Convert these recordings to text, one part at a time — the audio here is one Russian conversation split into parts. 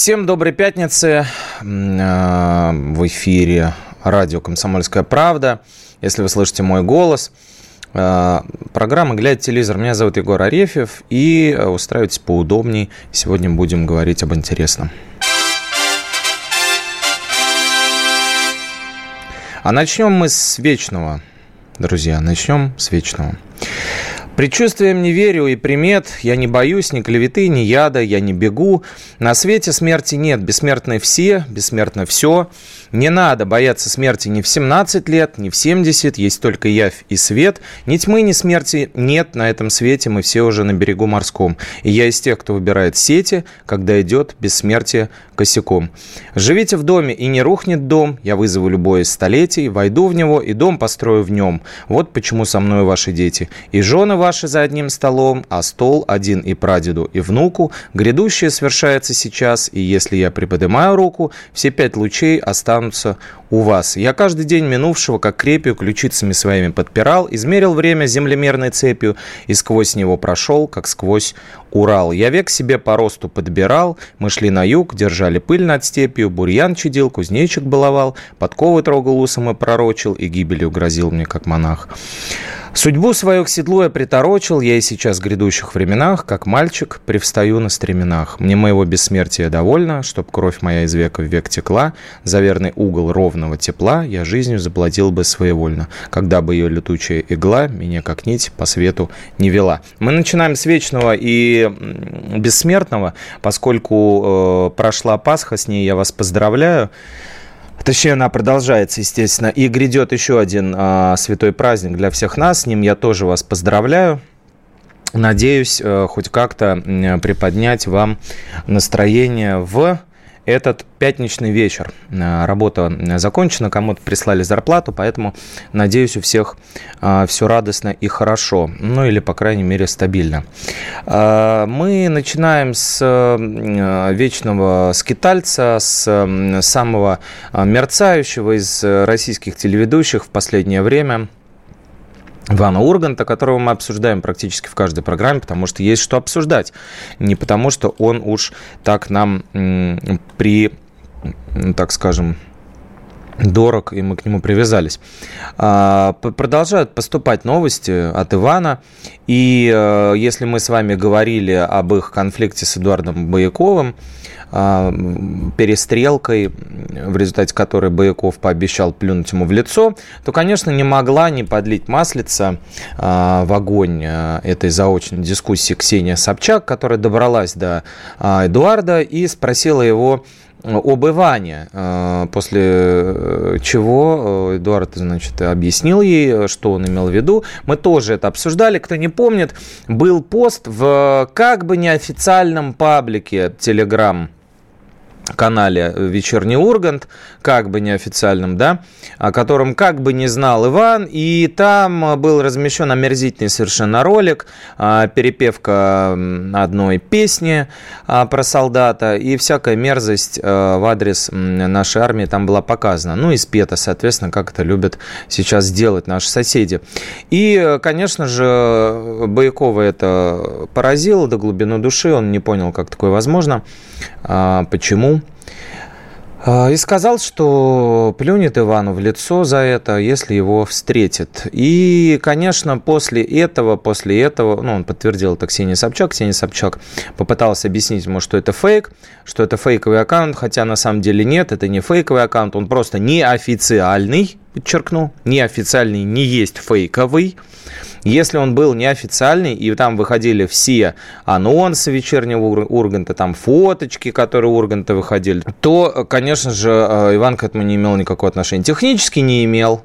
Всем доброй пятницы. А, В эфире радио «Комсомольская правда». Если вы слышите мой голос, а, программа «Глядя телевизор». Меня зовут Егор Арефьев. И а, устраивайтесь поудобней. Сегодня будем говорить об интересном. А начнем мы с вечного, друзья. Начнем с вечного. Предчувствием не верю и примет, я не боюсь ни клеветы, ни яда, я не бегу. На свете смерти нет, бессмертны все, бессмертно все. Не надо бояться смерти ни в 17 лет, ни в 70, есть только явь и свет. Ни тьмы, ни смерти нет на этом свете, мы все уже на берегу морском. И я из тех, кто выбирает сети, когда идет бессмертие косяком. Живите в доме, и не рухнет дом, я вызову любое из столетий, войду в него, и дом построю в нем. Вот почему со мной ваши дети. И жены ваши за одним столом, а стол один и прадеду, и внуку. Грядущее свершается сейчас, и если я приподнимаю руку, все пять лучей останутся у вас. Я каждый день минувшего, как крепью, ключицами своими подпирал, измерил время землемерной цепью и сквозь него прошел, как сквозь Урал. Я век себе по росту подбирал, мы шли на юг, держали пыль над степью, бурьян чадил, кузнечик баловал, подковы трогал усом и пророчил, и гибелью грозил мне, как монах. Судьбу свою к седлу я приторочил, я и сейчас в грядущих временах, как мальчик, привстаю на стременах. Мне моего бессмертия довольно, чтоб кровь моя из века в век текла, за верный угол ровного тепла я жизнью заплатил бы своевольно, когда бы ее летучая игла меня как нить по свету не вела. Мы начинаем с вечного и бессмертного, поскольку э, прошла Пасха, с ней я вас поздравляю. Точнее, она продолжается, естественно. И грядет еще один а, святой праздник для всех нас. С ним я тоже вас поздравляю. Надеюсь, э, хоть как-то приподнять вам настроение в этот пятничный вечер. Э, Работа закончена, кому-то прислали зарплату, поэтому, надеюсь, у всех все радостно и хорошо. Ну, или, по крайней мере, стабильно. Э, Мы начинаем с э, вечного скитальца, с самого э, мерцающего из э, российских телеведущих в последнее время – Ивана Урганта, которого мы обсуждаем практически в каждой программе, потому что есть что обсуждать. Не потому, что он уж так нам при, так скажем, дорог, и мы к нему привязались. А, Продолжают поступать новости от Ивана. И э, если мы с вами говорили об их конфликте с Эдуардом Бояковым, а, перестрелкой, в результате которой Бояков пообещал плюнуть ему в лицо, то, конечно, не могла не подлить маслица а, в огонь а, этой заочной дискуссии Ксения Собчак, которая добралась до Эдуарда и спросила его об Иване, э, после э, чего э, Эдуард, значит, объяснил ей, что он имел в виду. Мы тоже это обсуждали. Кто не помнит, был пост в как бы неофициальном паблике Telegram канале «Вечерний Ургант», как бы неофициальном, да, о котором как бы не знал Иван, и там был размещен омерзительный совершенно ролик, а, перепевка одной песни а, про солдата, и всякая мерзость а, в адрес нашей армии там была показана. Ну и спета, соответственно, как это любят сейчас делать наши соседи. И, конечно же, Боякова это поразило до глубины души, он не понял, как такое возможно, почему. А, И сказал, что плюнет Ивану в лицо за это, если его встретит. И, конечно, после этого, после этого, ну, он подтвердил это Ксения Собчак. Ксения Собчак попыталась объяснить ему, что это фейк, что это фейковый аккаунт, хотя на самом деле нет, это не фейковый аккаунт, он просто неофициальный, подчеркну, неофициальный не есть фейковый. Если он был неофициальный, и там выходили все анонсы вечернего Ур- Урганта, там фоточки, которые Урганта выходили, то, конечно же, э, Иван к этому не имел никакого отношения. Технически не имел,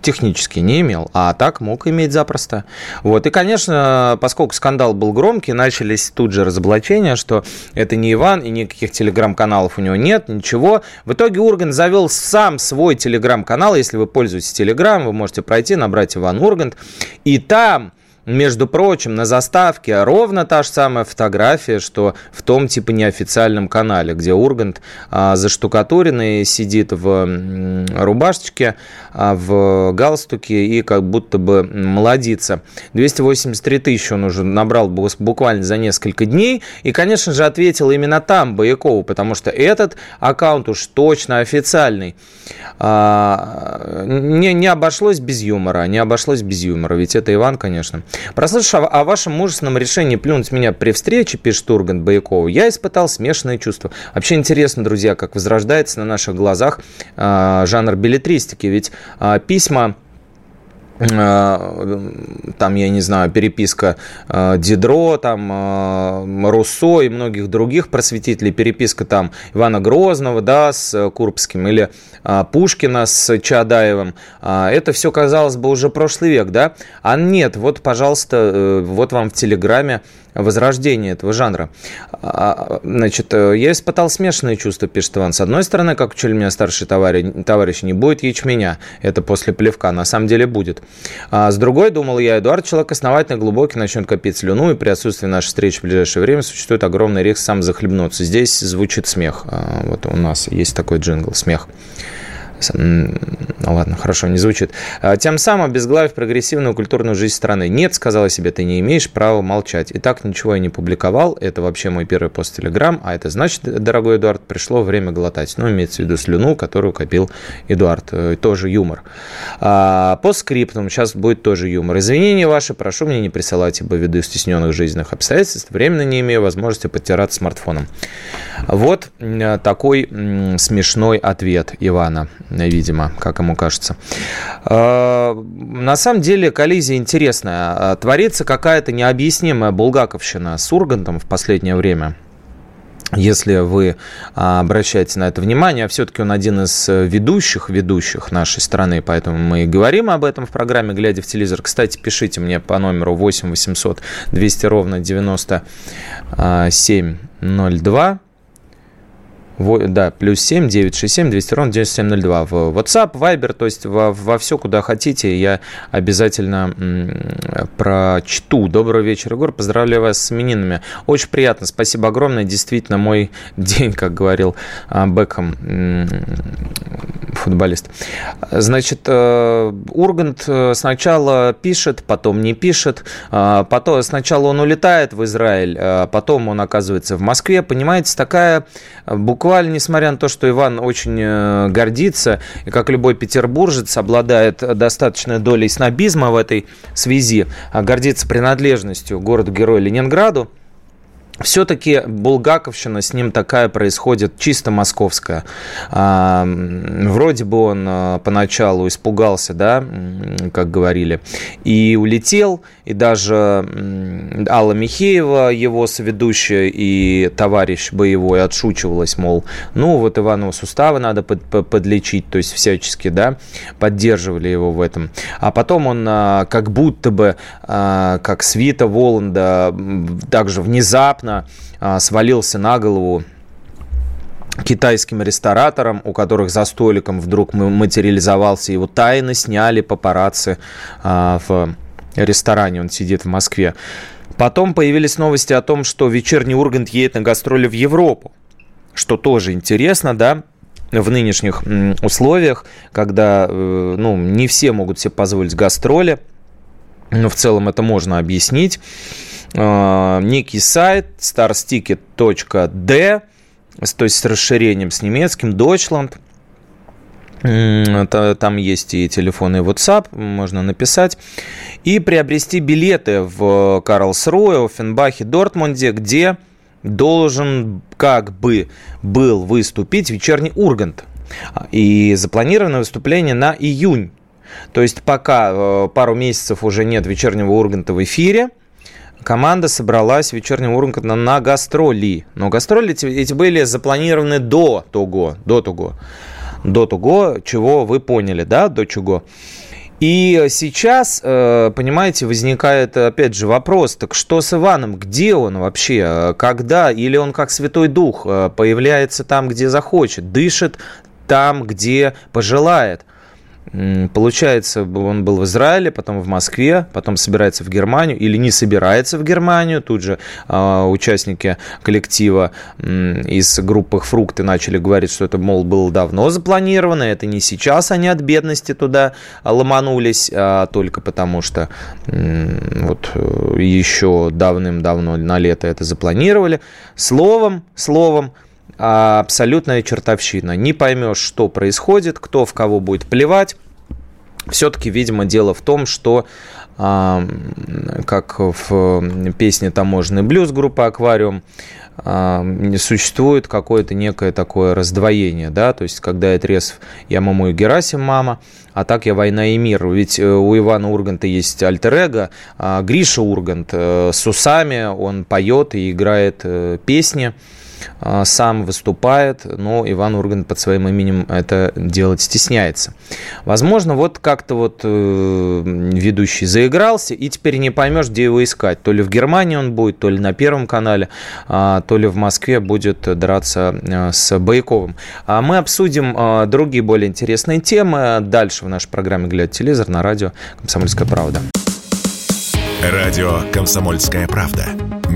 технически не имел, а так мог иметь запросто. Вот. И, конечно, поскольку скандал был громкий, начались тут же разоблачения, что это не Иван, и никаких телеграм-каналов у него нет, ничего. В итоге Ургант завел сам свой телеграм-канал. Если вы пользуетесь телеграм, вы можете пройти, набрать Иван Ургант. И там между прочим, на заставке ровно та же самая фотография, что в том типа неофициальном канале, где Ургант а, заштукатуренный сидит в рубашечке, а, в галстуке и как будто бы молодится. 283 тысячи он уже набрал буквально за несколько дней. И, конечно же, ответил именно там Боякову, потому что этот аккаунт уж точно официальный. А, не, не обошлось без юмора, не обошлось без юмора, ведь это Иван, конечно. Прослышав о вашем мужественном решении плюнуть меня при встрече, пишет Ургант Бояков, я испытал смешанные чувства. Вообще интересно, друзья, как возрождается на наших глазах э, жанр билетристики. Ведь э, письма там, я не знаю, переписка э, Дидро, там, э, Руссо и многих других просветителей, переписка там Ивана Грозного, да, с Курбским, или Пушкина с Чадаевым. Это все, казалось бы, уже прошлый век, да? А нет, вот, пожалуйста, вот вам в Телеграме возрождение этого жанра. А, значит, э, я испытал смешанные чувства, пишет Иван. С одной стороны, как учили меня старший товарищ, товарищ, не будет ячменя, это после плевка, на самом деле будет. А с другой, думал я, Эдуард человек основательный, глубокий, начнет копить слюну, и при отсутствии нашей встречи в ближайшее время существует огромный риск сам захлебнуться. Здесь звучит смех. А, вот у нас есть такой джингл, смех. Ну ладно, хорошо, не звучит. А, тем самым обезглавив прогрессивную культурную жизнь страны. Нет, сказала себе, ты не имеешь права молчать. И так ничего я не публиковал. Это вообще мой первый пост Телеграм. А это значит, дорогой Эдуард, пришло время глотать. Ну, имеется в виду слюну, которую копил Эдуард. Э, тоже юмор. А, по скриптам сейчас будет тоже юмор. Извинения ваши, прошу мне не присылать, ибо ввиду стесненных жизненных обстоятельств временно не имею возможности подтираться смартфоном. Вот такой смешной ответ Ивана видимо, как ему кажется. А, на самом деле коллизия интересная. А, творится какая-то необъяснимая булгаковщина с Ургантом в последнее время если вы а, обращаете на это внимание, все-таки он один из ведущих, ведущих нашей страны, поэтому мы и говорим об этом в программе «Глядя в телевизор». Кстати, пишите мне по номеру 8 800 200 ровно 9702 да, плюс 7 967 200 ровно 9702 в WhatsApp, Viber, то есть во, во все, куда хотите, я обязательно прочту. Доброго вечера, Егор, поздравляю вас с именинами. Очень приятно, спасибо огромное, действительно мой день, как говорил а, Бекхэм, футболист. Значит, э, Ургант э, сначала пишет, потом не пишет, а, потом сначала он улетает в Израиль, а потом он оказывается в Москве, понимаете, такая буква буквально, несмотря на то, что Иван очень э, гордится, и как любой петербуржец обладает достаточной долей снобизма в этой связи, а гордится принадлежностью городу-герою Ленинграду, все-таки Булгаковщина с ним такая происходит чисто московская. А, вроде бы он а, поначалу испугался, да, как говорили, и улетел, и даже Алла Михеева, его соведущая и товарищ боевой, отшучивалась, мол, ну вот Иванову суставы надо под, подлечить, то есть всячески, да, поддерживали его в этом. А потом он а, как будто бы, как свита Воланда, также внезапно внезапно а, свалился на голову китайским рестораторам, у которых за столиком вдруг материализовался, его тайно сняли папарацци а, в ресторане, он сидит в Москве. Потом появились новости о том, что вечерний Ургант едет на гастроли в Европу, что тоже интересно, да, в нынешних условиях, когда э, ну, не все могут себе позволить гастроли, но в целом это можно объяснить. А, некий сайт starsticket.d, то есть с расширением с немецким, Deutschland. Там есть и телефон, и WhatsApp, можно написать. И приобрести билеты в Карлсруэ, Оффенбахе, Дортмунде, где должен как бы был выступить вечерний Ургант. И запланировано выступление на июнь. То есть пока э, пару месяцев уже нет вечернего Урганта в эфире, команда собралась в вечернем Урганте на, на гастроли. Но гастроли эти, эти были запланированы до того, до того, до того, чего вы поняли, да, до чего. И сейчас, э, понимаете, возникает, опять же, вопрос, так что с Иваном, где он вообще, когда, или он как Святой Дух э, появляется там, где захочет, дышит там, где пожелает – Получается, он был в Израиле, потом в Москве, потом собирается в Германию или не собирается в Германию. Тут же э, участники коллектива э, из группы «Фрукты» начали говорить, что это, мол, было давно запланировано, это не сейчас они от бедности туда ломанулись, а только потому что э, вот еще давным-давно на лето это запланировали. Словом, словом, абсолютная чертовщина. Не поймешь, что происходит, кто в кого будет плевать. Все-таки, видимо, дело в том, что как в песне «Таможенный блюз» группы «Аквариум», существует какое-то некое такое раздвоение, да, то есть когда я трезв, я маму и Герасим мама, а так я война и мир. Ведь э, у Ивана Урганта есть альтер а Гриша Ургант э, с усами, он поет и играет э, песни, а, сам выступает, но Иван Ургант под своим именем это делать стесняется. Возможно, вот как-то вот э, ведущий заигрался, и теперь не поймешь, где его искать. То ли в Германии он будет, то ли на Первом канале, а, то ли в Москве будет драться э, с Байковым. А мы обсудим э, другие более интересные темы дальше в нашей программе «Глядя телевизор» на радио «Комсомольская правда». Радио «Комсомольская правда».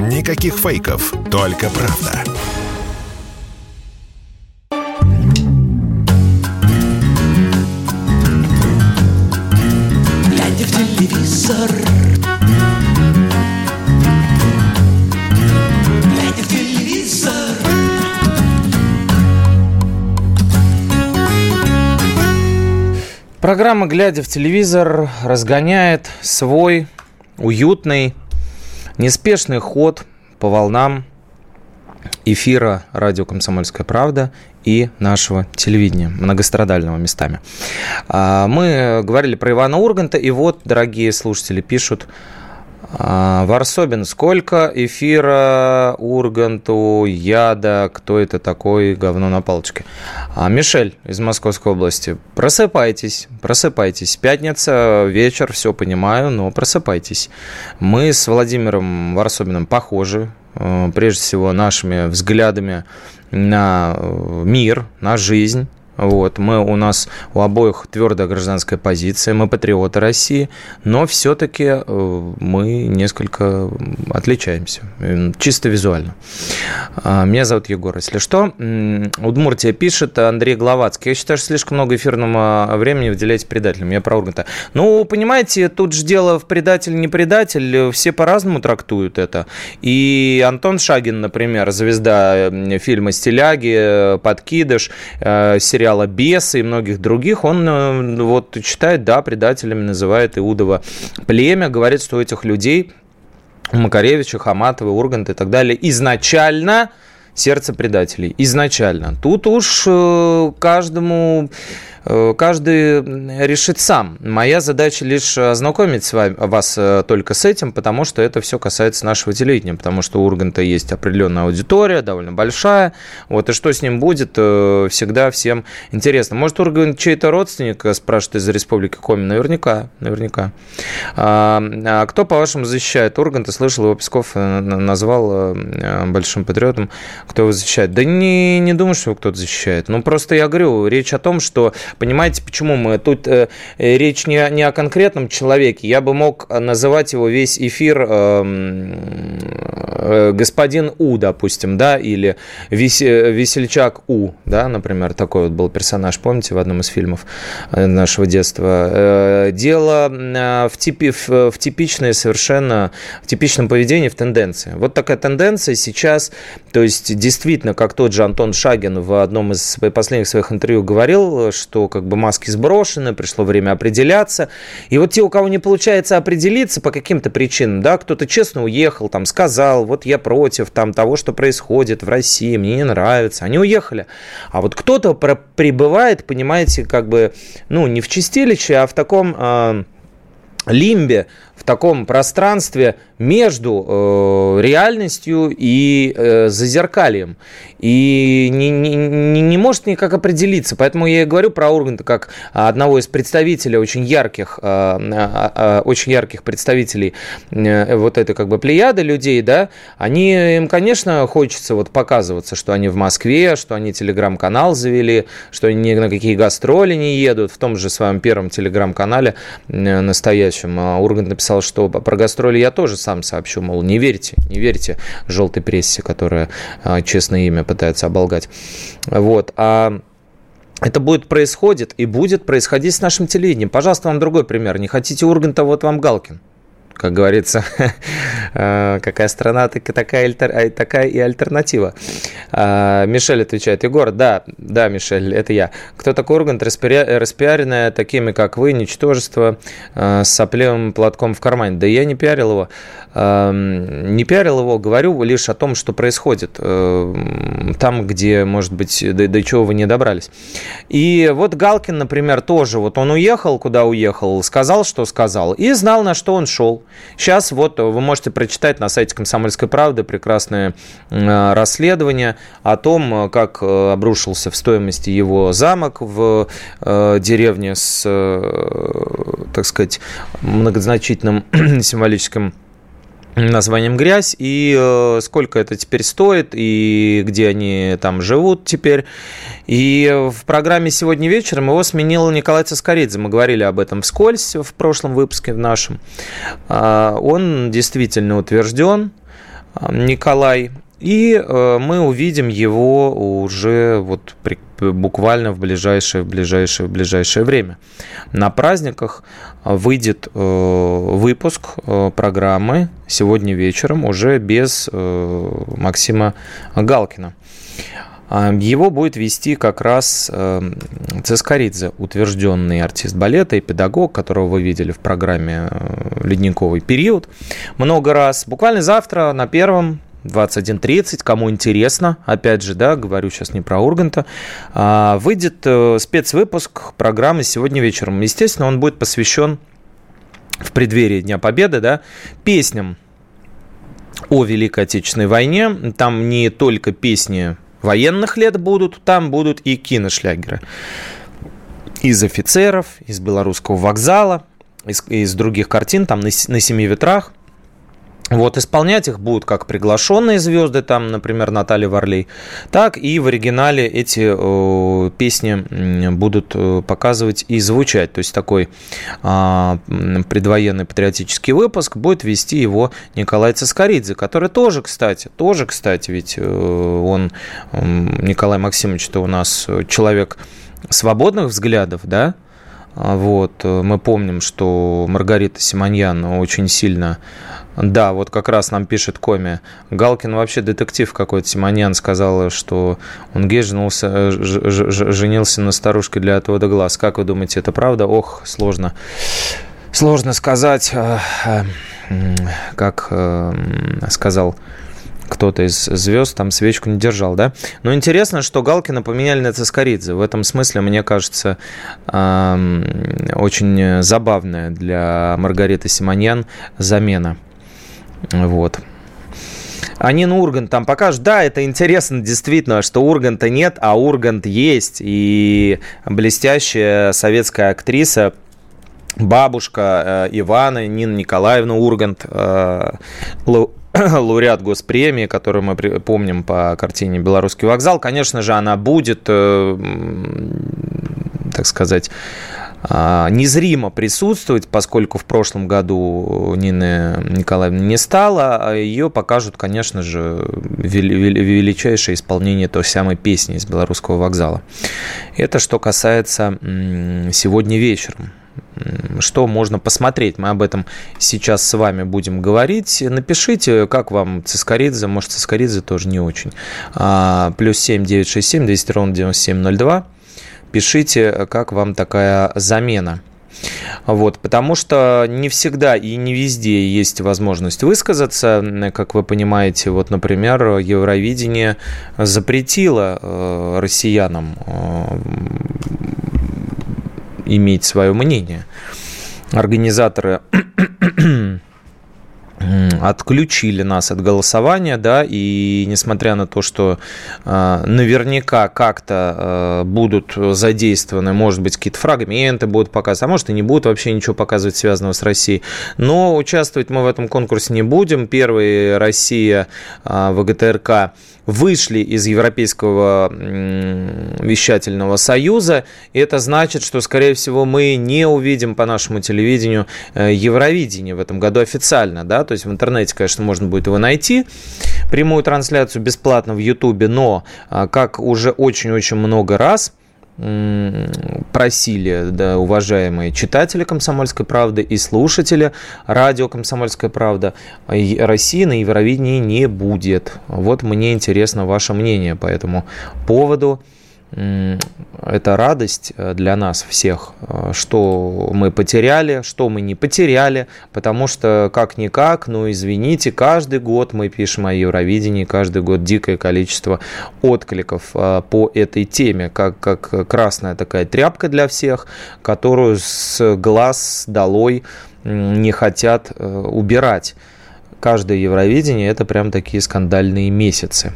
Никаких фейков, только правда. Глядя в телевизор Глядя в телевизор Программа «Глядя в телевизор» разгоняет свой уютный, неспешный ход по волнам эфира радио «Комсомольская правда» и нашего телевидения, многострадального местами. А, мы говорили про Ивана Урганта, и вот, дорогие слушатели, пишут, Варсобин, сколько эфира Урганту, яда, кто это такой, говно на палочке? А, Мишель из Московской области, просыпайтесь, просыпайтесь. Пятница, вечер, все понимаю, но просыпайтесь. Мы с Владимиром Варсобиным похожи, э, прежде всего нашими взглядами на э, мир, на жизнь, вот, мы, у нас у обоих твердая гражданская позиция, мы патриоты России, но все-таки э, мы несколько отличаемся, чисто визуально. А, меня зовут Егор, если что. Удмуртия пишет, Андрей Гловацкий. Я считаю, что слишком много эфирного времени выделяете предателям. Я про Урганта. Ну, понимаете, тут же дело в предатель, не предатель. Все по-разному трактуют это. И Антон Шагин, например, звезда фильма «Стиляги», «Подкидыш», э, сериал сериала «Бесы» и многих других, он э, вот читает, да, предателями называет Иудова племя, говорит, что у этих людей, Макаревича, Хаматова, Ургант и так далее, изначально сердце предателей. Изначально. Тут уж э, каждому каждый решит сам. Моя задача лишь ознакомить с вами, вас э, только с этим, потому что это все касается нашего телевидения, потому что у Урганта есть определенная аудитория, довольно большая, вот, и что с ним будет, э, всегда всем интересно. Может, Ургант чей-то родственник, спрашивает из Республики Коми? Наверняка, наверняка. А, а кто, по-вашему, защищает Урганта? Слышал, его Песков назвал большим патриотом. Кто его защищает? Да не, не думаю, что его кто-то защищает. Ну, просто я говорю, речь о том, что Понимаете, почему мы? Тут э, э, речь не, не о конкретном человеке. Я бы мог называть его весь эфир э, э, господин У, допустим, да, или вес, весельчак У, да, например, такой вот был персонаж, помните, в одном из фильмов э, нашего детства. Э, дело в, типи, в, в типичное совершенно, в типичном поведении, в тенденции. Вот такая тенденция сейчас, то есть действительно, как тот же Антон Шагин в одном из последних своих интервью говорил, что как бы маски сброшены, пришло время определяться. И вот те, у кого не получается определиться по каким-то причинам, да, кто-то честно уехал, там, сказал, вот я против там того, что происходит в России, мне не нравится, они уехали. А вот кто-то прибывает, понимаете, как бы, ну, не в чистилище, а в таком... Э, лимбе, в таком пространстве между э, реальностью и э, зазеркальем. И не, не, не может никак определиться. Поэтому я и говорю про Урганта как одного из представителей очень ярких, э, очень ярких представителей вот этой как бы плеяды людей, да, они, им, конечно, хочется вот показываться, что они в Москве, что они телеграм-канал завели, что они ни на какие гастроли не едут. В том же своем первом телеграм-канале настоящем Ургант написал, что про гастроли я тоже сам сообщу, мол, не верьте, не верьте желтой прессе, которая э, честное имя пытается оболгать. Вот. А это будет происходит и будет происходить с нашим телевидением. Пожалуйста, вам другой пример. Не хотите Урганта, вот вам Галкин как говорится, э, какая страна, такая, такая и альтернатива. А, Мишель отвечает, Егор, да, да, Мишель, это я. Кто такой Ургант, распиаренная такими, как вы, ничтожество э, с соплевым платком в кармане? Да я не пиарил его. Эм, не пиарил его, говорю лишь о том, что происходит э, там, где, может быть, до, до чего вы не добрались. И вот Галкин, например, тоже, вот он уехал, куда уехал, сказал, что сказал, и знал, на что он шел. Сейчас вот вы можете прочитать на сайте «Комсомольской правды» прекрасное э, расследование о том, как э, обрушился в стоимости его замок в деревне с, так сказать, многозначительным символическим названием «Грязь», и э, сколько это теперь стоит, и где они там живут теперь. И в программе «Сегодня вечером» его сменил Николай Цискоридзе. Мы говорили об этом вскользь в прошлом выпуске в нашем. Э, он действительно утвержден, Николай, и э, мы увидим его уже вот при, буквально в ближайшее, ближайшее, ближайшее время. На праздниках выйдет э, выпуск э, программы сегодня вечером уже без э, Максима Галкина. А, его будет вести как раз э, Цискоридзе, утвержденный артист балета и педагог, которого вы видели в программе э, «Ледниковый период» много раз. Буквально завтра на первом 21.30, кому интересно, опять же, да, говорю сейчас не про Урганта, а, выйдет э, спецвыпуск программы сегодня вечером. Естественно, он будет посвящен в преддверии Дня Победы, да, песням о Великой Отечественной войне. Там не только песни военных лет будут, там будут и киношлягеры. Из офицеров, из белорусского вокзала, из, из других картин, там на, на «Семи ветрах», вот, исполнять их будут как приглашенные звезды, там, например, Наталья Варлей, так и в оригинале эти э, песни будут э, показывать и звучать. То есть такой э, предвоенный патриотический выпуск будет вести его Николай Цискоридзе, который тоже, кстати, тоже, кстати, ведь э, он, Николай Максимович, это у нас человек свободных взглядов, да, вот, э, мы помним, что Маргарита Симоньян очень сильно да, вот как раз нам пишет Коми. Галкин вообще детектив какой-то. Симоньян сказал, что он гей женился, э, женился на старушке для отвода глаз. Как вы думаете, это правда? Ох, сложно. Сложно сказать, э, как сказал кто-то из звезд там свечку не держал, да? Но интересно, что Галкина поменяли на Цискоридзе. В этом смысле, мне кажется, очень забавная для Маргариты Симоньян замена. Вот. А Нина Ургант там покажут. Да, это интересно действительно, что Урганта нет, а Ургант есть. И блестящая советская актриса бабушка э, Ивана, Нина Николаевна Ургант, э, лауреат госпремии, которую мы помним по картине «Белорусский вокзал». Конечно же, она будет, э, так сказать, а, незримо присутствовать, поскольку в прошлом году Нины Николаевны не стало, а ее покажут, конечно же, величайшее исполнение той самой песни из Белорусского вокзала. Это что касается сегодня вечером что можно посмотреть. Мы об этом сейчас с вами будем говорить. Напишите, как вам Цискоридзе, может, Цискоридзе тоже не очень. А, плюс 7 967 200 ровно 9702 пишите, как вам такая замена. Вот, потому что не всегда и не везде есть возможность высказаться. Как вы понимаете, вот, например, Евровидение запретило э, россиянам э, иметь свое мнение. Организаторы отключили нас от голосования, да, и несмотря на то, что э, наверняка как-то э, будут задействованы, может быть, какие-то фрагменты будут показывать, а может и не будут вообще ничего показывать, связанного с Россией, но участвовать мы в этом конкурсе не будем. Первый Россия э, ВГТРК вышли из Европейского вещательного союза. Это значит, что, скорее всего, мы не увидим по нашему телевидению э, Евровидение в этом году официально. Да? То есть в интернете, конечно, можно будет его найти. Прямую трансляцию бесплатно в Ютубе, но, а, как уже очень-очень много раз, просили, да, уважаемые читатели «Комсомольской правды» и слушатели радио «Комсомольская правда», России на Евровидении не будет. Вот мне интересно ваше мнение по этому поводу это радость э, для нас всех, э, что мы потеряли, что мы не потеряли, потому что как-никак, ну извините, каждый год мы пишем о Евровидении, каждый год дикое количество откликов э, по этой теме, как, как красная такая тряпка для всех, которую с глаз долой не хотят убирать. Каждое Евровидение – это прям такие скандальные месяцы.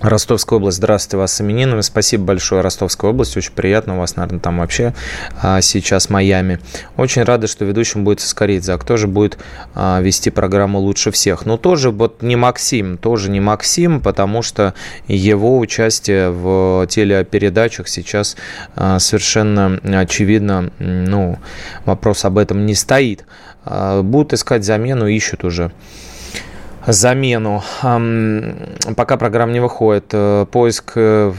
Ростовская область, здравствуйте, вас с именинами. Спасибо большое, Ростовская область. Очень приятно. У вас, наверное, там вообще а, сейчас Майами. Очень рада, что ведущим будет Скоридзе. А кто же будет а, вести программу лучше всех? Ну, тоже вот не Максим. Тоже не Максим, потому что его участие в телепередачах сейчас а, совершенно очевидно, ну, вопрос об этом не стоит. А, будут искать замену, ищут уже замену. Пока программа не выходит. Э, поиск, э,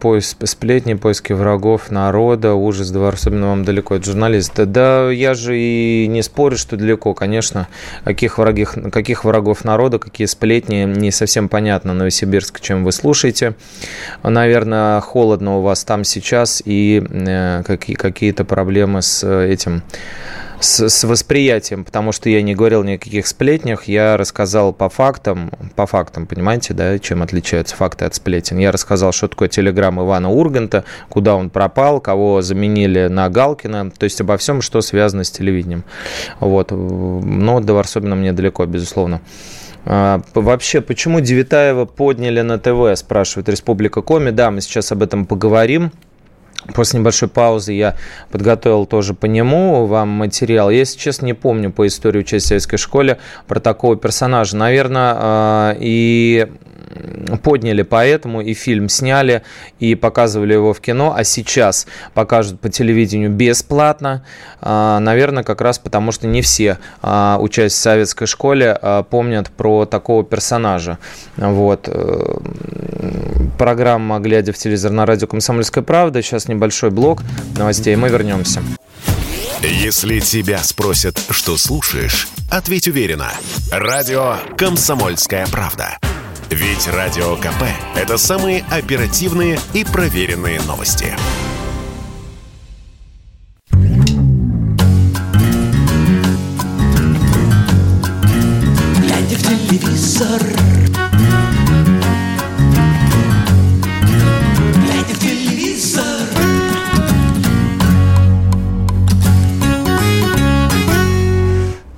поиск сплетни, поиски врагов народа, ужас, два, особенно вам далеко от журналиста. Да я же и не спорю, что далеко, конечно. Каких, врагих, каких врагов народа, какие сплетни, не совсем понятно, Новосибирск, чем вы слушаете. Наверное, холодно у вас там сейчас и э, какие, какие-то проблемы с этим с, с восприятием, потому что я не говорил ни о каких сплетнях, я рассказал по фактам, по фактам, понимаете, да, чем отличаются факты от сплетен. Я рассказал, что такое телеграмм Ивана Урганта, куда он пропал, кого заменили на Галкина, то есть обо всем, что связано с телевидением. Вот. Но до Варсобина мне далеко, безусловно. А, вообще, почему Девитаева подняли на ТВ, спрашивает Республика Коми. Да, мы сейчас об этом поговорим. После небольшой паузы я подготовил тоже по нему вам материал. Если честно, не помню по истории участия в советской школе про такого персонажа. Наверное, а, и подняли поэтому, и фильм сняли, и показывали его в кино, а сейчас покажут по телевидению бесплатно. А, наверное, как раз потому, что не все а, участие в советской школе помнят про такого персонажа. Вот. Э, программа «Глядя в телевизор» на радио «Комсомольская правда». Сейчас небольшой блок новостей, мы вернемся. Если тебя спросят, что слушаешь, ответь уверенно. Радио «Комсомольская правда». Ведь Радио КП – это самые оперативные и проверенные новости. Глядя в телевизор Глядя в телевизор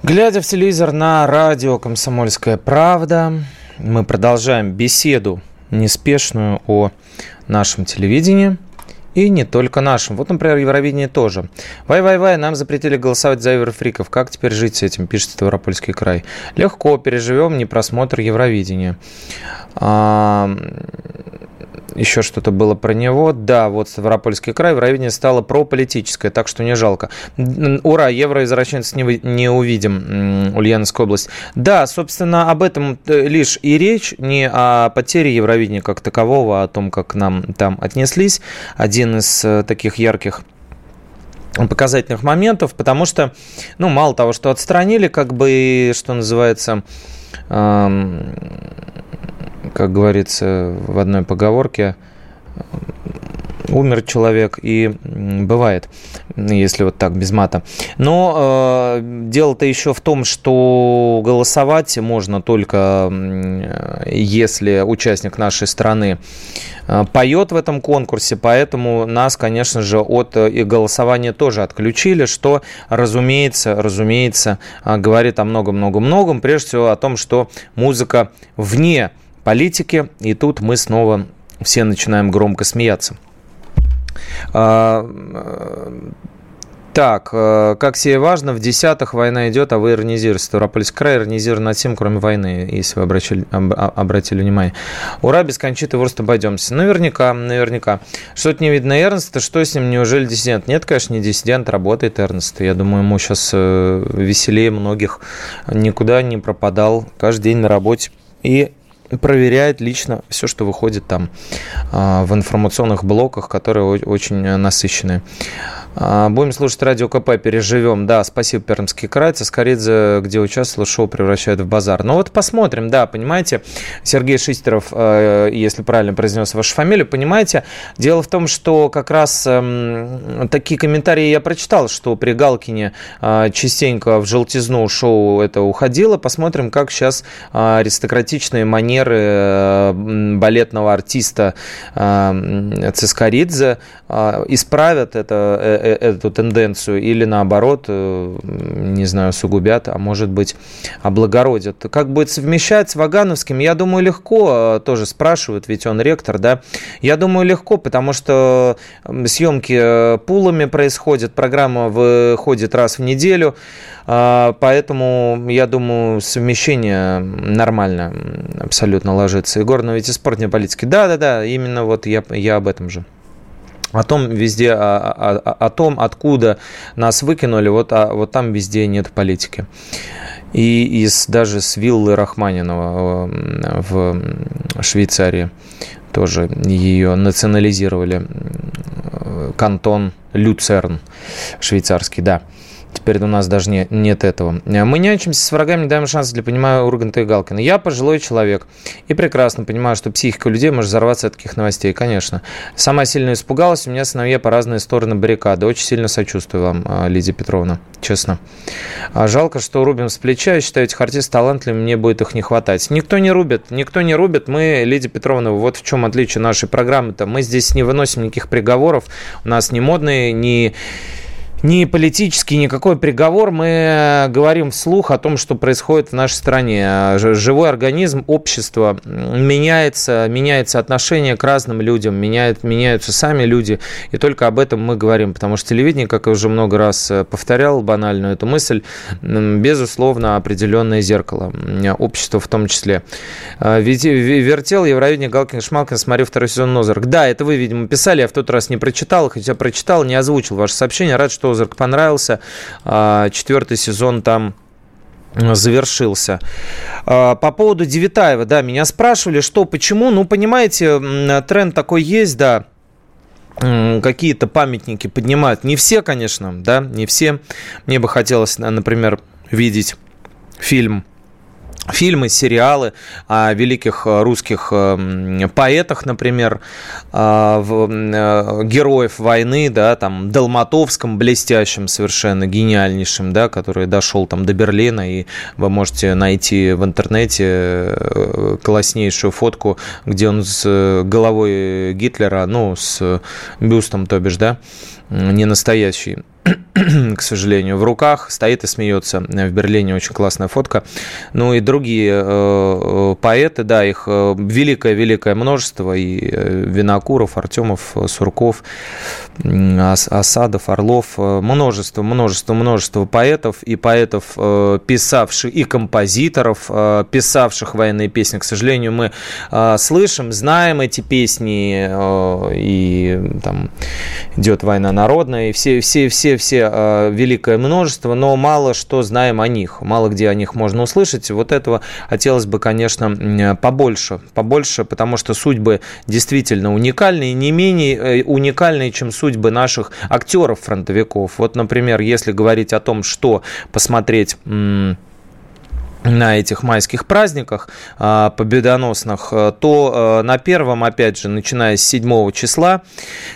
Глядя в телевизор на радио «Комсомольская правда», мы продолжаем беседу неспешную о нашем телевидении. И не только нашим. Вот, например, Евровидение тоже. Вай-вай-вай, нам запретили голосовать за Еврофриков. Как теперь жить с этим, пишет Ставропольский край. Легко, переживем непросмотр Евровидения еще что-то было про него. Да, вот Ставропольский край, в районе стало прополитическое, так что не жалко. Ура, евроизвращенцев не, не увидим, Ульяновская область. Да, собственно, об этом э, лишь и речь, не о потере Евровидения как такового, а о том, как нам там отнеслись. Один из э, таких ярких показательных моментов, потому что, ну, мало того, что отстранили, как бы, что называется, эм, как говорится в одной поговорке, умер человек, и бывает, если вот так, без мата. Но э, дело-то еще в том, что голосовать можно только, если участник нашей страны э, поет в этом конкурсе, поэтому нас, конечно же, от и голосования тоже отключили, что, разумеется, разумеется, э, говорит о многом-многом-многом, прежде всего о том, что музыка вне политики, и тут мы снова все начинаем громко смеяться. А, так, э, как себе важно, в десятых война идет, а вы иронизируете. Ставропольский край иронизирует над всем, кроме войны, если вы обратили, а, обратили внимание. Ура, без кончиты ворст обойдемся. Наверняка, наверняка. Что-то не видно Эрнста, что с ним, неужели диссидент? Нет, конечно, не диссидент, работает Эрнст. Я думаю, ему сейчас э, веселее многих. Никуда не пропадал, каждый день на работе. И проверяет лично все, что выходит там а, в информационных блоках, которые очень насыщенные. А, будем слушать радио КП, переживем. Да, спасибо, Пермский край. Цискоридзе, где участвовал, шоу превращают в базар. Ну вот посмотрим, да, понимаете, Сергей Шистеров, э, если правильно произнес вашу фамилию, понимаете, дело в том, что как раз эм, такие комментарии я прочитал, что при Галкине э, частенько в желтизну шоу это уходило. Посмотрим, как сейчас э, аристократичные манеры балетного артиста Цискоридзе исправят это эту тенденцию или наоборот, э, не знаю, сугубят, а может быть облагородят. Как будет совмещать с Вагановским, я думаю, легко, э, тоже спрашивают, ведь он ректор, да, я думаю, легко, потому что съемки пулами происходят, программа выходит раз в неделю, поэтому, я думаю, совмещение нормально абсолютно ложится. Егор, но ведь и спорт не политики. Да-да-да, именно вот я, я об этом же о том везде, о, о, о том, откуда нас выкинули, вот, а, вот там везде нет политики. И из, даже с виллы Рахманинова э, в Швейцарии тоже ее национализировали. Кантон Люцерн швейцарский, да. Теперь у нас даже не, нет этого. Мы нянчимся с врагами, не даем шанса для понимания Урганта и Галкина. Я пожилой человек и прекрасно понимаю, что психика людей может взорваться от таких новостей, конечно. Сама сильно испугалась, у меня сыновья по разные стороны баррикады. Очень сильно сочувствую вам, а, Лидия Петровна, честно. А жалко, что рубим с плеча. Я считаю этих артистов талантливыми, мне будет их не хватать. Никто не рубит, никто не рубит. Мы, Лидия Петровна, вот в чем отличие нашей программы-то. Мы здесь не выносим никаких приговоров. У нас не модные, не ни политический, никакой приговор. Мы э, говорим вслух о том, что происходит в нашей стране. Живой организм, общество меняется, меняется отношение к разным людям, меняет, меняются сами люди. И только об этом мы говорим. Потому что телевидение, как я уже много раз э, повторял банальную эту мысль, безусловно, определенное зеркало. Общество в том числе. Э, вертел Евровидение Галкин Шмалкин, смотрю второй сезон Нозарк. Да, это вы, видимо, писали, я в тот раз не прочитал, хотя прочитал, не озвучил ваше сообщение. Рад, что Озарк понравился. А, четвертый сезон там завершился. А, по поводу Девитаева, да, меня спрашивали, что, почему, ну, понимаете, тренд такой есть, да, какие-то памятники поднимают. Не все, конечно, да, не все. Мне бы хотелось, например, видеть фильм фильмы, сериалы о великих э, русских э, поэтах, например, э, героев войны, да, там, Долматовском, блестящим совершенно, гениальнейшим, да, который дошел там до Берлина, и вы можете найти в интернете класснейшую фотку, где он с головой Гитлера, ну, с бюстом, то бишь, да, не настоящий к сожалению, в руках, стоит и смеется. В Берлине очень классная фотка. Ну и другие э, э поэты, да, их великое-великое э, множество. И э, Винокуров, Артемов, Сурков, Осадов, Орлов. Множество, множество, множество поэтов и поэтов, э, писавших, и композиторов, э, писавших военные песни. К сожалению, мы слышим, знаем эти песни, и там идет война народная, и все, все, все все э, великое множество, но мало что знаем о них, мало где о них можно услышать. Вот этого хотелось бы, конечно, побольше, побольше, потому что судьбы действительно уникальные, не менее э, уникальные, чем судьбы наших актеров-фронтовиков. Вот, например, если говорить о том, что посмотреть на этих майских праздниках а, победоносных, э, то э, на первом, опять же, начиная с 7 числа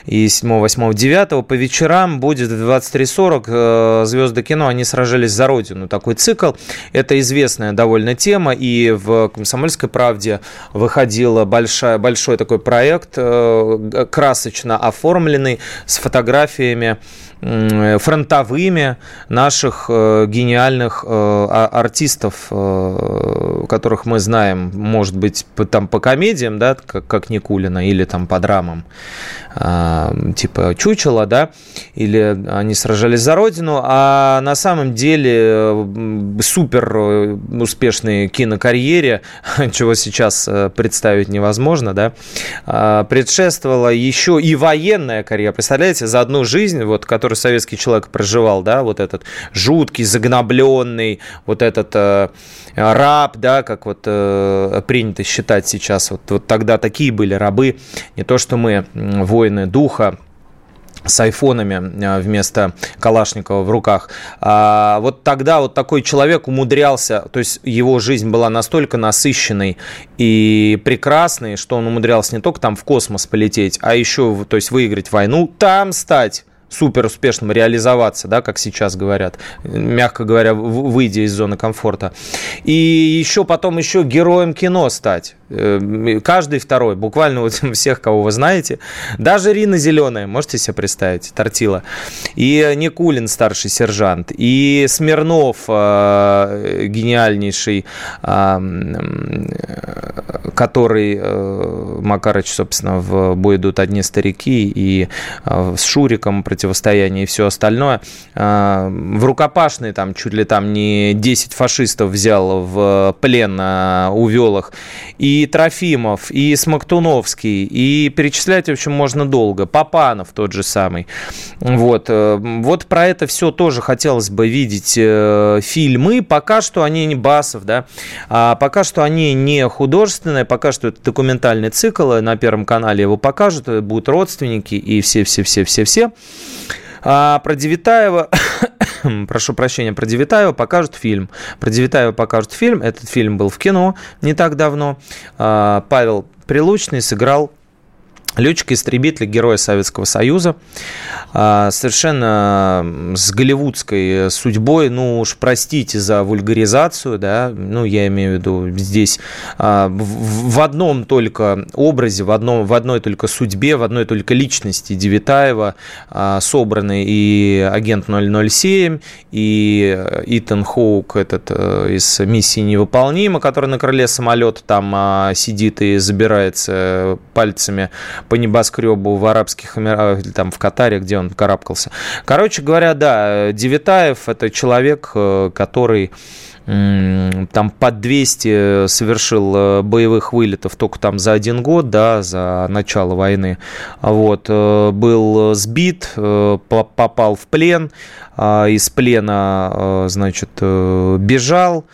и 7, 8, 9 по вечерам будет в 23.40 э, звезды кино, они сражались за Родину. Такой цикл. Это известная довольно тема, и в «Комсомольской правде» выходил большой, большой такой проект, красочно оформленный, с фотографиями фронтовыми наших э, гениальных э, а, артистов, э, которых мы знаем, может быть, там по комедиям, да, как, Никулина, или там по драмам, типа Чучела, да, или они сражались за родину, а на самом деле супер успешной кинокарьере, чего сейчас представить невозможно, да, а, предшествовала еще и военная карьера, представляете, за одну жизнь, вот, который советский человек проживал, да, вот этот жуткий, загнобленный, вот этот э, раб, да, как вот э, принято считать сейчас. Вот, вот тогда такие были рабы, не то что мы, воины духа, с айфонами э, вместо Калашникова в руках. А вот тогда вот такой человек умудрялся, то есть его жизнь была настолько насыщенной и прекрасной, что он умудрялся не только там в космос полететь, а еще, то есть выиграть войну, там стать супер успешным реализоваться, да, как сейчас говорят, мягко говоря, выйдя из зоны комфорта. И еще потом еще героем кино стать. Э, каждый второй, буквально вот всех, кого вы знаете. Даже Рина Зеленая, можете себе представить, Тортила. И Никулин, старший сержант. И Смирнов, э, гениальнейший, э, который Макарыч, собственно, в бой идут одни старики, и с Шуриком противостояние и все остальное. В рукопашной там чуть ли там не 10 фашистов взял в плен, увел их. И Трофимов, и Смоктуновский, и перечислять, в общем, можно долго. Папанов тот же самый. Вот, э, вот про это все тоже хотелось бы видеть э, фильмы. Пока что они не Басов, да, а пока что они не художественные, пока что это документальный цикл, на Первом канале его покажут, будут родственники и все-все-все-все-все. А про Девитаева прошу прощения, про Девитаева покажут фильм. Про Девитаева покажут фильм. Этот фильм был в кино не так давно. А, Павел Прилучный сыграл Летчик-истребитель, героя Советского Союза, а, совершенно с голливудской судьбой, ну уж простите за вульгаризацию, да, ну я имею в виду здесь а, в одном только образе, в, одном, в одной только судьбе, в одной только личности Девитаева а, собраны и агент 007, и Итан Хоук, этот э, из «Миссии невыполнима», который на крыле самолета там сидит и забирается пальцами по небоскребу в Арабских Эмиратах, или там в Катаре, где он карабкался. Короче говоря, да, Девитаев – это человек, э, который там под 200 совершил э, боевых вылетов только там за один год, да, за начало войны. Вот, э, был сбит, попал в плен, а из плена, значит, бежал,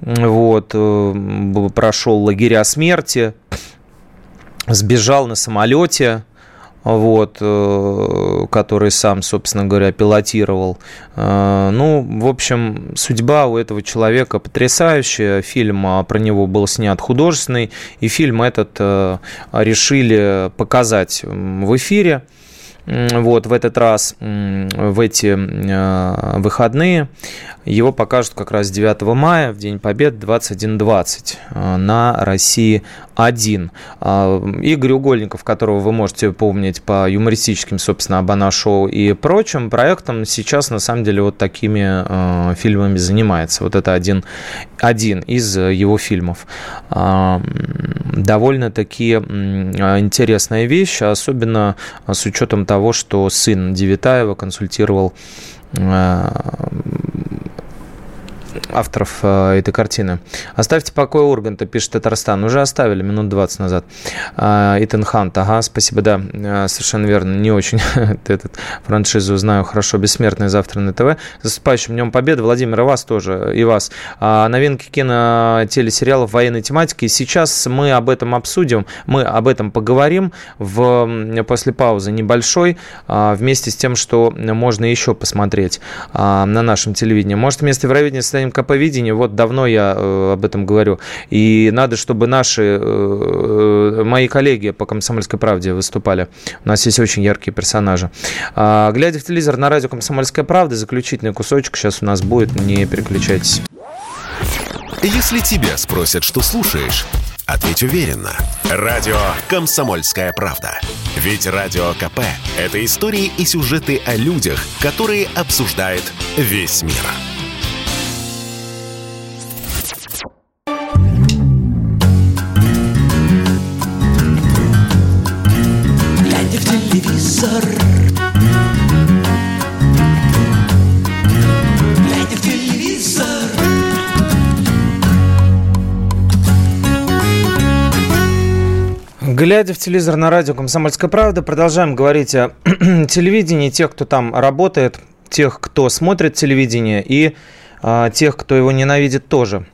вот, прошел лагеря смерти, сбежал на самолете, вот, э, который сам, собственно говоря, пилотировал. Э, ну, в общем, судьба у этого человека потрясающая. Фильм а, про него был снят художественный, и фильм этот э, решили показать в эфире вот в этот раз, в эти выходные. Его покажут как раз 9 мая, в День Победы, 21.20 э, на России 1. А, Игорь Угольников, которого вы можете помнить по юмористическим, собственно, Абана-шоу и прочим проектам, сейчас, на самом деле, вот такими э, фильмами занимается. Вот это один, один из его фильмов. А, довольно-таки интересная вещь, особенно с учетом того, что сын Девитаева консультировал э, авторов э, этой картины. «Оставьте покой Урганта», пишет Татарстан. Уже оставили минут 20 назад. А, Итан Хант, ага, спасибо, да, э, совершенно верно. Не очень этот франшизу знаю хорошо. «Бессмертный» завтра на ТВ. С наступающим Днем Победы. Владимир, и вас тоже, и вас. А, новинки кино, телесериалов военной тематики. Сейчас мы об этом обсудим, мы об этом поговорим в, после паузы небольшой, а, вместе с тем, что можно еще посмотреть на нашем телевидении. Может, вместо Евровидения станет гражданин КП видения, вот давно я э, об этом говорю. И надо, чтобы наши, э, э, мои коллеги по «Комсомольской правде» выступали. У нас есть очень яркие персонажи. А, глядя в телевизор на радио «Комсомольская правда», заключительный кусочек сейчас у нас будет, не переключайтесь. Если тебя спросят, что слушаешь, ответь уверенно. Радио «Комсомольская правда». Ведь Радио КП – это истории и сюжеты о людях, которые обсуждает весь мир. Глядя в телевизор на радио «Комсомольская правда», продолжаем говорить о телевидении, тех, кто там работает, тех, кто смотрит телевидение и а, тех, кто его ненавидит тоже.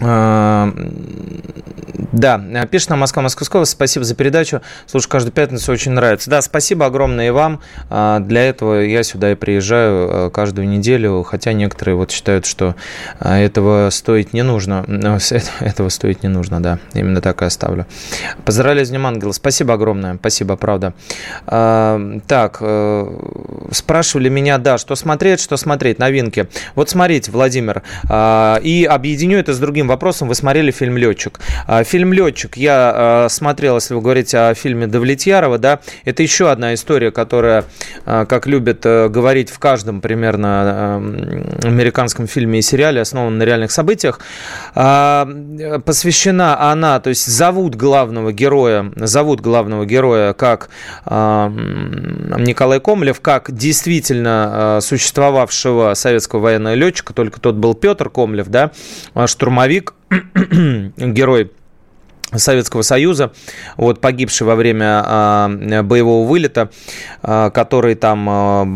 А, Да, пишет нам Москва Московского. Спасибо за передачу. Слушаю каждую пятницу, очень нравится. Да, спасибо огромное и вам. А, Для этого я сюда и приезжаю а, каждую неделю, хотя некоторые вот считают, что этого стоить не нужно. Этого стоить не нужно, да. Именно так и оставлю. Поздравляю с Днем Ангела. Спасибо огромное. Спасибо, правда. Так, э, спрашивали меня, да, что смотреть, что смотреть, новинки. Вот смотрите, Владимир, и объединю это с другим вопросом. Вы смотрели фильм «Летчик». А, Фильм «Летчик» я а, смотрел, если вы говорите о фильме Давлетьярова, да, это еще одна история, которая, а, как любят э, говорить в каждом примерно американском фильме и сериале, основан на реальных событиях, посвящена она, то есть зовут главного героя, зовут главного героя как Николай Комлев, как действительно существовавшего советского военного летчика, только тот был Петр Комлев, да, штурмовик, герой Советского Союза, вот погибший во время а, боевого вылета, а, который там а,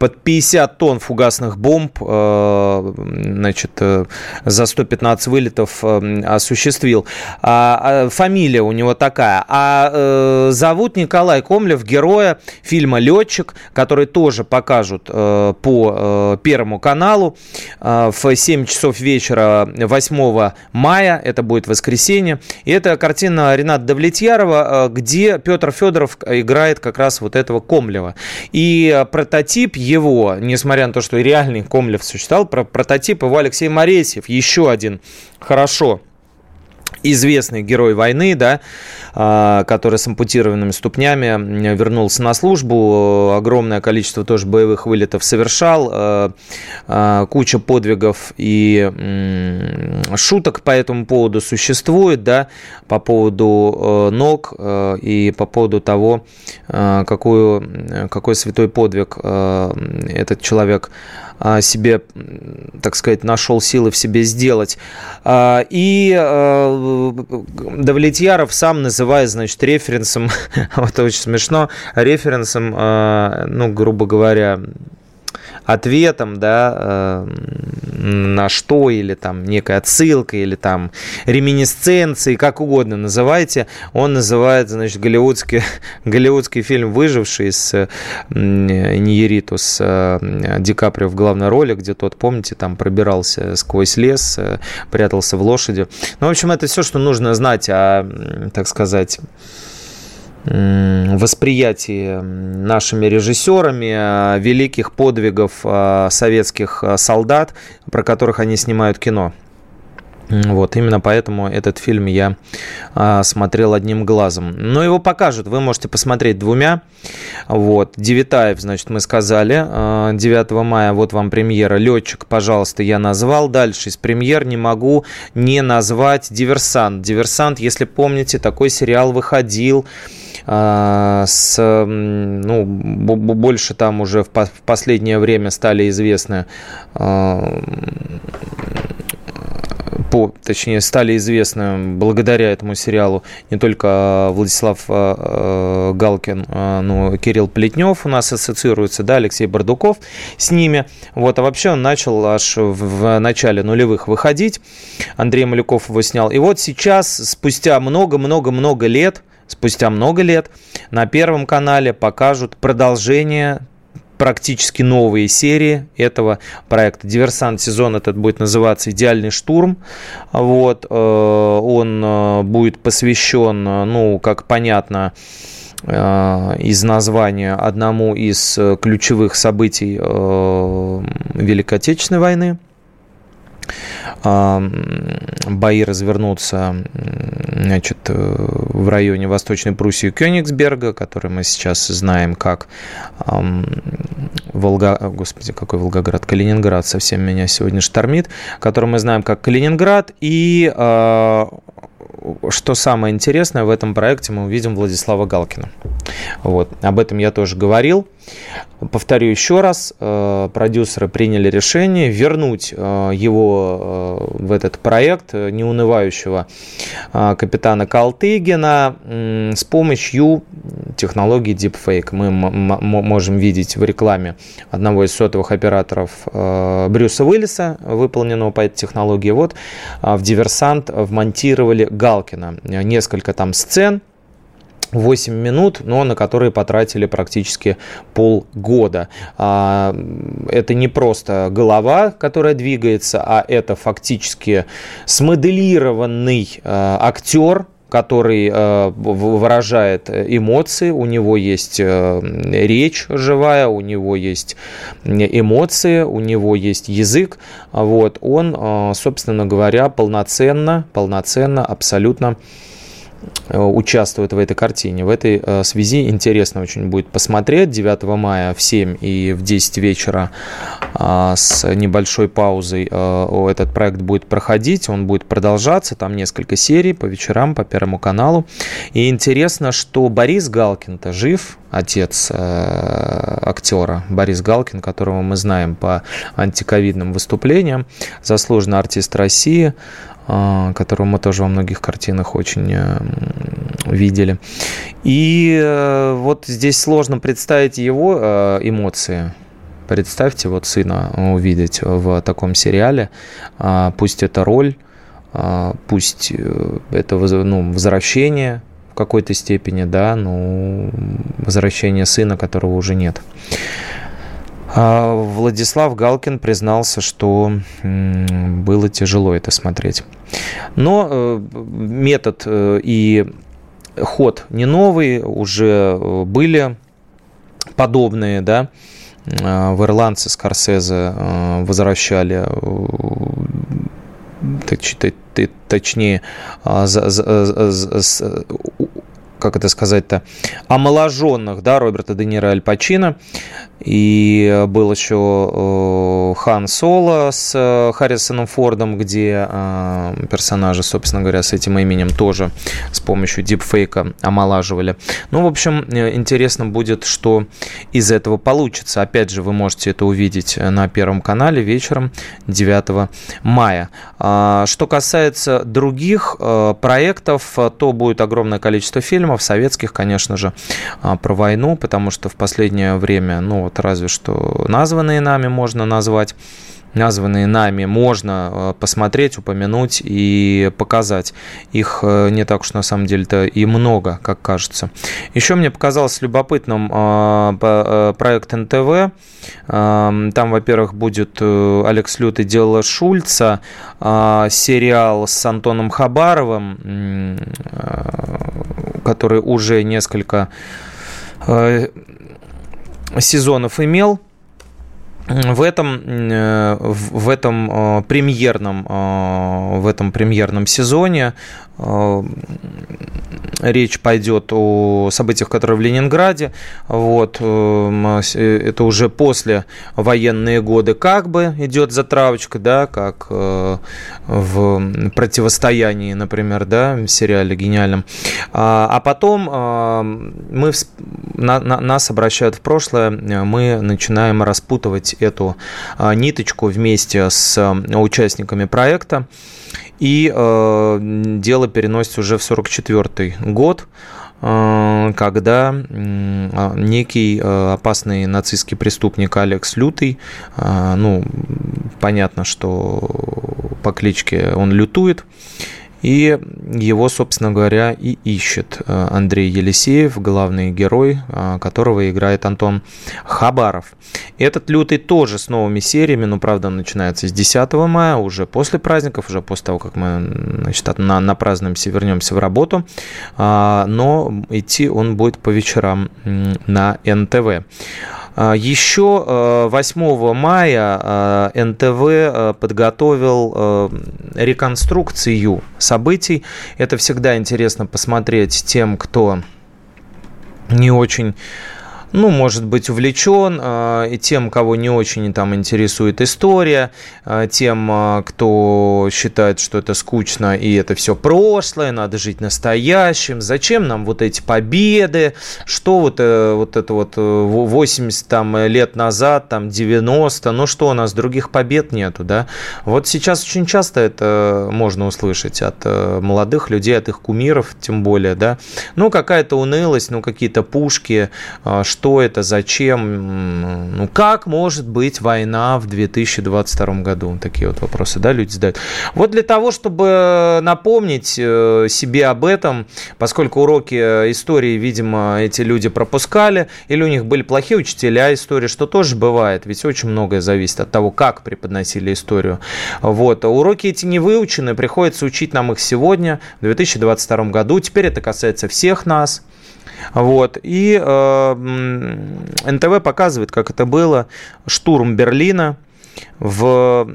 под 50 тонн фугасных бомб э, значит, э, за 115 вылетов э, осуществил. А, а фамилия у него такая. А зовут Николай Комлев, героя фильма «Летчик», который тоже покажут по Первому каналу в 7 часов вечера 8 мая. Это будет воскресенье. И это картина Рената Давлетьярова, где Петр Федоров играет как раз вот этого Комлева. И прототип его, несмотря на то, что реальный Комлев существовал, про прототип его Алексей Моресьев, еще один. Хорошо известный герой войны, да, а, который с ампутированными ступнями вернулся на службу, огромное количество тоже боевых вылетов совершал, а, а, куча подвигов и шуток по этому поводу существует, да, по поводу э, ног э, и по поводу того, э, какую, какой святой подвиг этот человек себе, м, так сказать, нашел силы в себе сделать. А, И э, Давлетьяров сам называет, значит, референсом, вот очень смешно, референсом, ну, грубо говоря, ответом, да, э, на что, или там некой отсылкой, или там реминисценцией, как угодно называйте, он называет, значит, голливудский, голливудский фильм «Выживший» с Ньериту, с э, Ди Каприо в главной роли, где тот, помните, там пробирался сквозь лес, э, прятался в лошади. Ну, в общем, это все, что нужно знать о, так сказать, восприятии нашими режиссерами э, великих подвигов э, советских э, солдат, про которых они снимают кино. Вот, именно поэтому этот фильм я а, смотрел одним глазом. Но его покажут, вы можете посмотреть двумя. Вот, Девятаев, значит, мы сказали, а, 9 мая, вот вам премьера. Летчик, пожалуйста, я назвал. Дальше из премьер не могу не назвать Диверсант. Диверсант, если помните, такой сериал выходил а, с, ну, больше там уже в последнее время стали известны а, по, точнее, стали известны благодаря этому сериалу не только Владислав э, э, Галкин, но и Кирилл Плетнев у нас ассоциируется, да, Алексей Бардуков с ними. Вот, а вообще он начал аж в начале нулевых выходить. Андрей Малюков его снял. И вот сейчас, спустя много-много-много лет, спустя много лет, на Первом канале покажут продолжение практически новые серии этого проекта. Диверсант сезон этот будет называться «Идеальный штурм». Вот, он будет посвящен, ну, как понятно, из названия одному из ключевых событий Великой Отечественной войны – бои развернутся значит, э, в районе Восточной Пруссии Кёнигсберга, который мы сейчас знаем как Волга... Господи, какой Волгоград? Калининград совсем меня сегодня штормит, который мы знаем как Калининград. И а, что самое интересное в этом проекте, мы увидим Владислава Галкина. Вот. Об этом я тоже говорил. Повторю еще раз, э, продюсеры приняли решение вернуть э, его э, в этот проект неунывающего капитана Калтыгина с помощью технологии Deepfake. Мы можем видеть в рекламе одного из сотовых операторов Брюса Уиллиса, выполненного по этой технологии. Вот в «Диверсант» вмонтировали Галкина. Несколько там сцен, 8 минут, но на которые потратили практически полгода. А, это не просто голова, которая двигается, а это фактически смоделированный а, актер, который э, выражает эмоции, у него есть э, речь живая, у него есть эмоции, у него есть язык, вот, он, э, собственно говоря, полноценно, полноценно, абсолютно Э, участвует в этой картине. В этой э, связи интересно очень будет посмотреть. 9 мая в 7 и в 10 вечера а, с небольшой паузой э, этот проект будет проходить. Он будет продолжаться. Там несколько серий по вечерам по Первому каналу. И интересно, что Борис Галкин-то жив, отец актера Борис Галкин, которого мы знаем по антиковидным выступлениям, заслуженный артист России, которого мы тоже во многих картинах очень э, видели. И э, вот здесь сложно представить его э, эмоции. Представьте вот сына увидеть в таком сериале, а, пусть это роль, а, пусть это ну, возвращение в какой-то степени, да, ну, возвращение сына, которого уже нет. А Владислав Галкин признался, что было тяжело это смотреть. Но э, метод э, и ход не новый, уже э, были подобные, да, в ирландце Скорсезе возвращали точнее, как это сказать-то, омоложенных, да, Роберта Де Ниро Аль Пачино. И был еще э, Хан Соло с э, Харрисоном Фордом, где э, персонажи, собственно говоря, с этим именем тоже с помощью дипфейка омолаживали. Ну, в общем, интересно будет, что из этого получится. Опять же, вы можете это увидеть на Первом канале вечером 9 мая. А, что касается других проектов, то будет огромное количество фильмов, советских, конечно же, про войну, потому что в последнее время, ну, вот разве что названные нами можно назвать названные нами, можно э, посмотреть, упомянуть и показать. Их э, не так уж на самом деле-то и много, как кажется. Еще мне показалось любопытным э, проект НТВ. Там, во-первых, будет Алекс Лютый дело Шульца, сериал с Антоном Хабаровым, который уже несколько сезонов имел. В этом, э, в этом э, премьерном, э, в этом премьерном сезоне речь пойдет о событиях, которые в Ленинграде. Вот, э, это уже после военные годы как бы идет затравочка, да, как э, в противостоянии, например, да, в сериале гениальном. А, а потом э, мы, на, на, нас обращают в прошлое, мы начинаем распутывать эту ниточку вместе с участниками проекта. И э, дело переносится уже в 1944 год, э, когда э, некий э, опасный нацистский преступник Алекс Лютый, э, ну, понятно, что по кличке он лютует, И его, собственно говоря, и ищет э, Андрей Елисеев, главный герой, э, которого играет Антон Хабаров. Этот «Лютый» тоже с новыми сериями, но, правда, он начинается с 10 мая, уже после праздников, уже после того, как мы значит, на, напразднуемся, вернемся в работу. А, но идти он будет по вечерам на НТВ. А, Еще 8 э, мая а, НТВ подготовил реконструкцию событий. Это всегда интересно посмотреть тем, кто не очень ну, может быть увлечен, э, и тем, кого не очень там интересует история, э, тем, э, кто считает, что это скучно и это все прошлое, надо жить настоящим, зачем нам вот эти победы, что вот, вот это вот 80 там, лет назад, там 90, ну что у нас других побед нету, да? Вот сейчас очень часто это можно услышать от молодых людей, от их кумиров, тем более, да, ну какая-то унылость, ну какие-то пушки, что что это, зачем, ну как может быть война в 2022 году? Такие вот вопросы, да, люди задают. Вот для того, чтобы напомнить э, себе об этом, поскольку уроки э, истории, видимо, эти люди пропускали, или у них были плохие учителя истории, что тоже бывает, ведь очень многое зависит от того, как преподносили историю. Вот. уроки эти не выучены, приходится учить нам их сегодня, в 2022 году. Теперь это касается всех нас. Вот. И э, НТВ показывает, как это было. Штурм Берлина в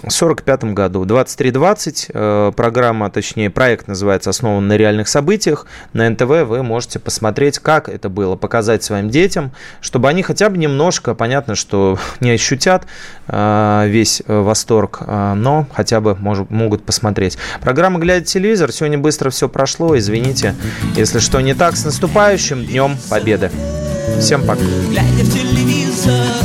1945 году. 2320 э, программа, точнее проект называется «Основан на реальных событиях». На НТВ вы можете посмотреть, как это было, показать своим детям, чтобы они хотя бы немножко, понятно, что не ощутят э, весь восторг, э, но хотя бы могут посмотреть. Программа «Глядя телевизор». Сегодня быстро все прошло, извините, если что не так. С наступающим Днем Победы! Всем пока! Глядя в телевизор